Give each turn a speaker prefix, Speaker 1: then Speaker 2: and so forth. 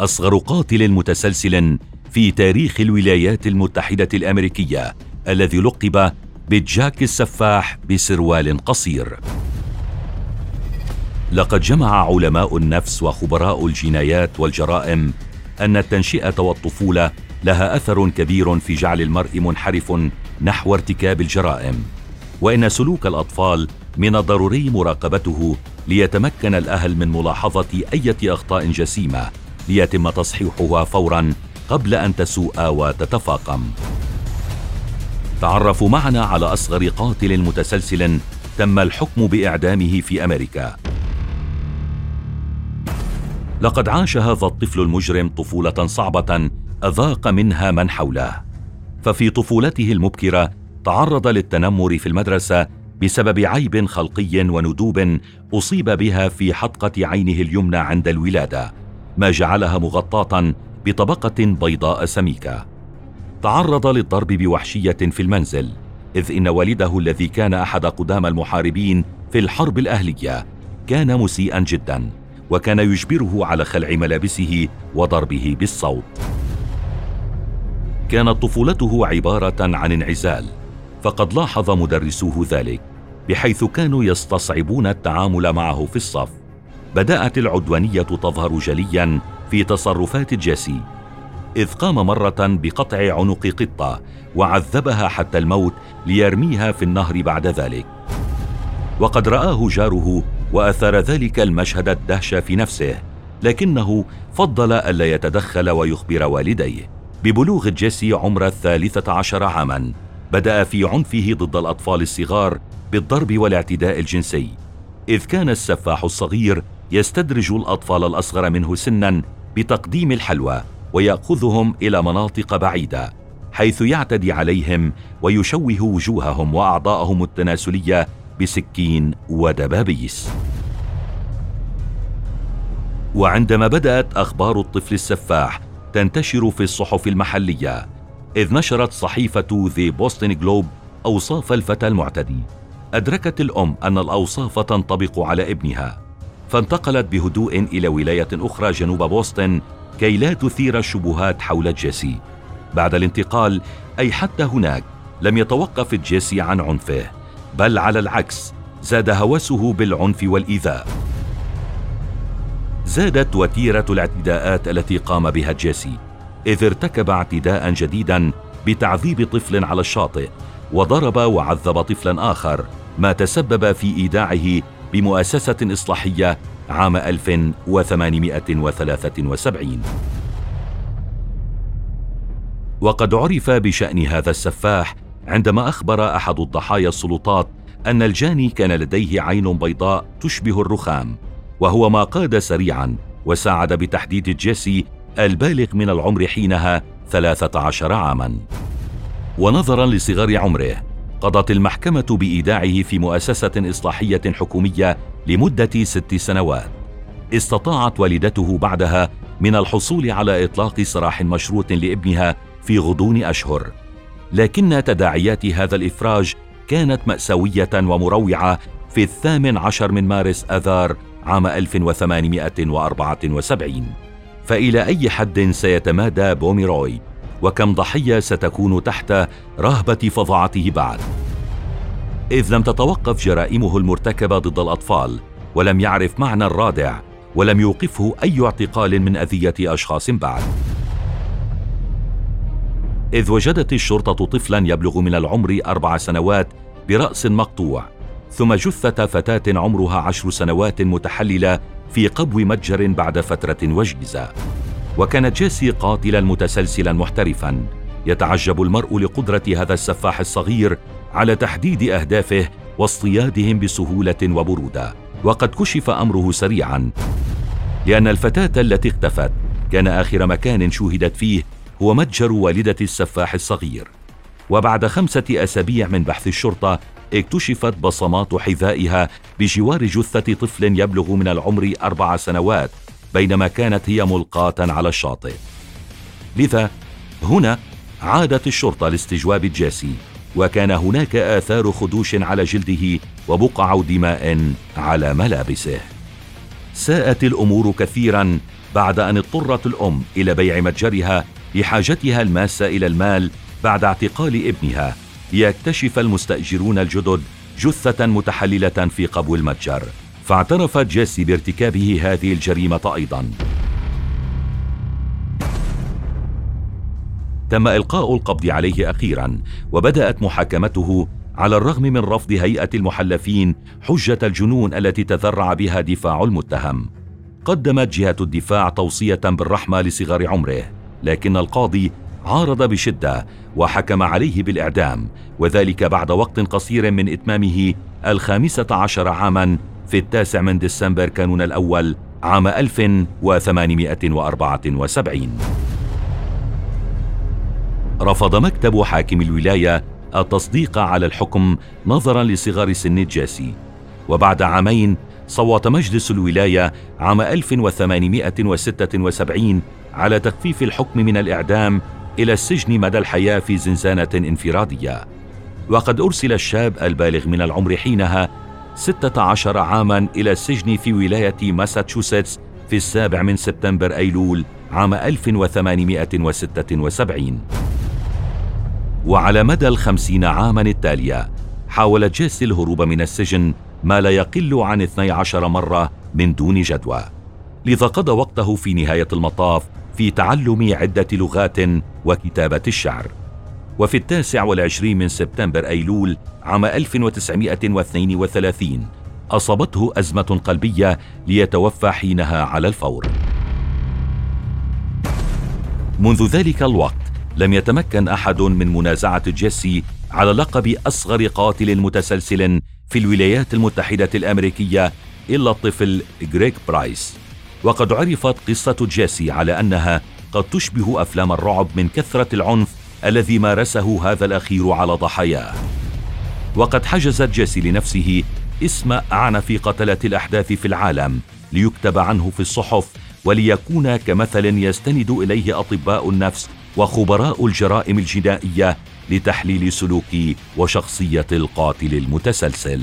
Speaker 1: أصغر قاتل متسلسل في تاريخ الولايات المتحدة الأمريكية الذي لقب بجاك السفاح بسروال قصير. لقد جمع علماء النفس وخبراء الجنايات والجرائم أن التنشئة والطفولة لها أثر كبير في جعل المرء منحرف نحو ارتكاب الجرائم وإن سلوك الأطفال من الضروري مراقبته ليتمكن الأهل من ملاحظة إيه أخطاء جسيمة. ليتم تصحيحها فورا قبل أن تسوء وتتفاقم. تعرفوا معنا على أصغر قاتل متسلسل تم الحكم بإعدامه في أمريكا. لقد عاش هذا الطفل المجرم طفولة صعبة أذاق منها من حوله. ففي طفولته المبكرة تعرض للتنمر في المدرسة بسبب عيب خلقي وندوب أصيب بها في حدقة عينه اليمنى عند الولادة. ما جعلها مغطاة بطبقة بيضاء سميكة. تعرض للضرب بوحشية في المنزل إذ إن والده الذي كان أحد قدام المحاربين في الحرب الأهلية كان مسيئا جدا وكان يجبره على خلع ملابسه وضربه بالصوت. كانت طفولته عبارة عن انعزال فقد لاحظ مدرسوه ذلك بحيث كانوا يستصعبون التعامل معه في الصف. بدأت العدوانية تظهر جليا في تصرفات جيسي إذ قام مرة بقطع عنق قطة وعذبها حتى الموت ليرميها في النهر بعد ذلك. وقد رآه جاره وأثار ذلك المشهد الدهش في نفسه لكنه فضل ألا يتدخل ويخبر والديه. ببلوغ جيسي عمر الثالثة عشر عاما بدأ في عنفه ضد الأطفال الصغار بالضرب والاعتداء الجنسي إذ كان السفاح الصغير يستدرج الأطفال الأصغر منه سنا بتقديم الحلوى ويأخذهم إلى مناطق بعيدة حيث يعتدي عليهم ويشوه وجوههم وأعضاءهم التناسلية بسكين ودبابيس. وعندما بدأت أخبار الطفل السفاح تنتشر في الصحف المحلية إذ نشرت صحيفة ذا بوستن جلوب أوصاف الفتى المعتدي. أدركت الأم أن الأوصاف تنطبق على ابنها. فانتقلت بهدوء إلى ولاية أخرى جنوب بوسطن كي لا تثير الشبهات حول جيسي. بعد الانتقال أي حتى هناك لم يتوقف جيسي عن عنفه بل على العكس زاد هوسه بالعنف والإيذاء. زادت وتيرة الاعتداءات التي قام بها جيسي إذ ارتكب اعتداء جديدا بتعذيب طفل على الشاطئ وضرب وعذب طفلا آخر ما تسبب في إيداعه بمؤسسة إصلاحية عام 1873 وقد عرف بشأن هذا السفاح عندما أخبر أحد الضحايا السلطات أن الجاني كان لديه عين بيضاء تشبه الرخام وهو ما قاد سريعا وساعد بتحديد جيسي البالغ من العمر حينها 13 عاما. ونظرا لصغر عمره قضت المحكمة بإيداعه في مؤسسة إصلاحية حكومية لمدة ست سنوات. استطاعت والدته بعدها من الحصول على إطلاق سراح مشروط لابنها في غضون أشهر. لكن تداعيات هذا الإفراج كانت مأساوية ومروعة في الثامن عشر من مارس أذار عام 1874 فإلى أي حد سيتمادى بوميروي؟ وكم ضحية ستكون تحت رهبة فظاعته بعد. إذ لم تتوقف جرائمه المرتكبة ضد الأطفال ولم يعرف معنى الرادع ولم يوقفه أي اعتقال من أذية أشخاص بعد. إذ وجدت الشرطة طفلا يبلغ من العمر أربع سنوات برأس مقطوع ثم جثة فتاة عمرها عشر سنوات متحللة في قبو متجر بعد فترة وجيزة وكان جيسي قاتلا متسلسلا محترفا. يتعجب المرء لقدرة هذا السفاح الصغير على تحديد أهدافه واصطيادهم بسهولة وبرودة. وقد كشف أمره سريعا. لأن الفتاة التي اختفت كان آخر مكان شوهدت فيه هو متجر والدة السفاح الصغير. وبعد خمسة أسابيع من بحث الشرطة اكتشفت بصمات حذائها بجوار جثة طفل يبلغ من العمر أربع سنوات. بينما كانت هي ملقاة على الشاطئ. لذا هنا عادت الشرطة لاستجواب جاسي وكان هناك آثار خدوش على جلده وبقع دماء على ملابسه. ساءت الأمور كثيرا بعد أن اضطرت الأم إلى بيع متجرها لحاجتها الماسة إلى المال بعد اعتقال ابنها. ليكتشف المستأجرون الجدد جثة متحللة في قبو المتجر. فاعترفت جيسي بارتكابه هذه الجريمة أيضا. تم إلقاء القبض عليه أخيرا وبدأت محاكمته على الرغم من رفض هيئة المحلفين حجة الجنون التي تذرع بها دفاع المتهم. قدمت جهة الدفاع توصية بالرحمة لصغر عمره لكن القاضي عارض بشدة وحكم عليه بالإعدام وذلك بعد وقت قصير من إتمامه الخامسة عشر عاما في التاسع من ديسمبر كانون الأول عام 1874 رفض مكتب حاكم الولاية التصديق على الحكم نظرا لصغر سن جاسي وبعد عامين صوت مجلس الولاية عام 1876 على تخفيف الحكم من الإعدام إلى السجن مدى الحياة في زنزانة انفرادية. وقد أرسل الشاب البالغ من العمر حينها 16 عاما إلى السجن في ولاية ماساتشوستس في السابع من سبتمبر أيلول عام 1876 وعلى مدى الخمسين عاما التالية حاولت جيسي الهروب من السجن ما لا يقل عن 12 مرة من دون جدوى. لذا قضى وقته في نهاية المطاف في تعلم عدة لغات وكتابة الشعر. وفي التاسع والعشرين من سبتمبر أيلول عام 1932 أصابته أزمة قلبية ليتوفى حينها على الفور. منذ ذلك الوقت لم يتمكن أحد من منازعة جيسي على لقب أصغر قاتل متسلسل في الولايات المتحدة الأمريكية إلا الطفل غريغ برايس. وقد عرفت قصة جيسي على أنها قد تشبه أفلام الرعب من كثرة العنف الذي مارسه هذا الأخير على ضحاياه وقد حجزت جيسي لنفسه اسم اعنف قتلة الأحداث في العالم ليكتب عنه في الصحف وليكون كمثل يستند إليه أطباء النفس وخبراء الجرائم الجنائية لتحليل سلوك وشخصية القاتل المتسلسل.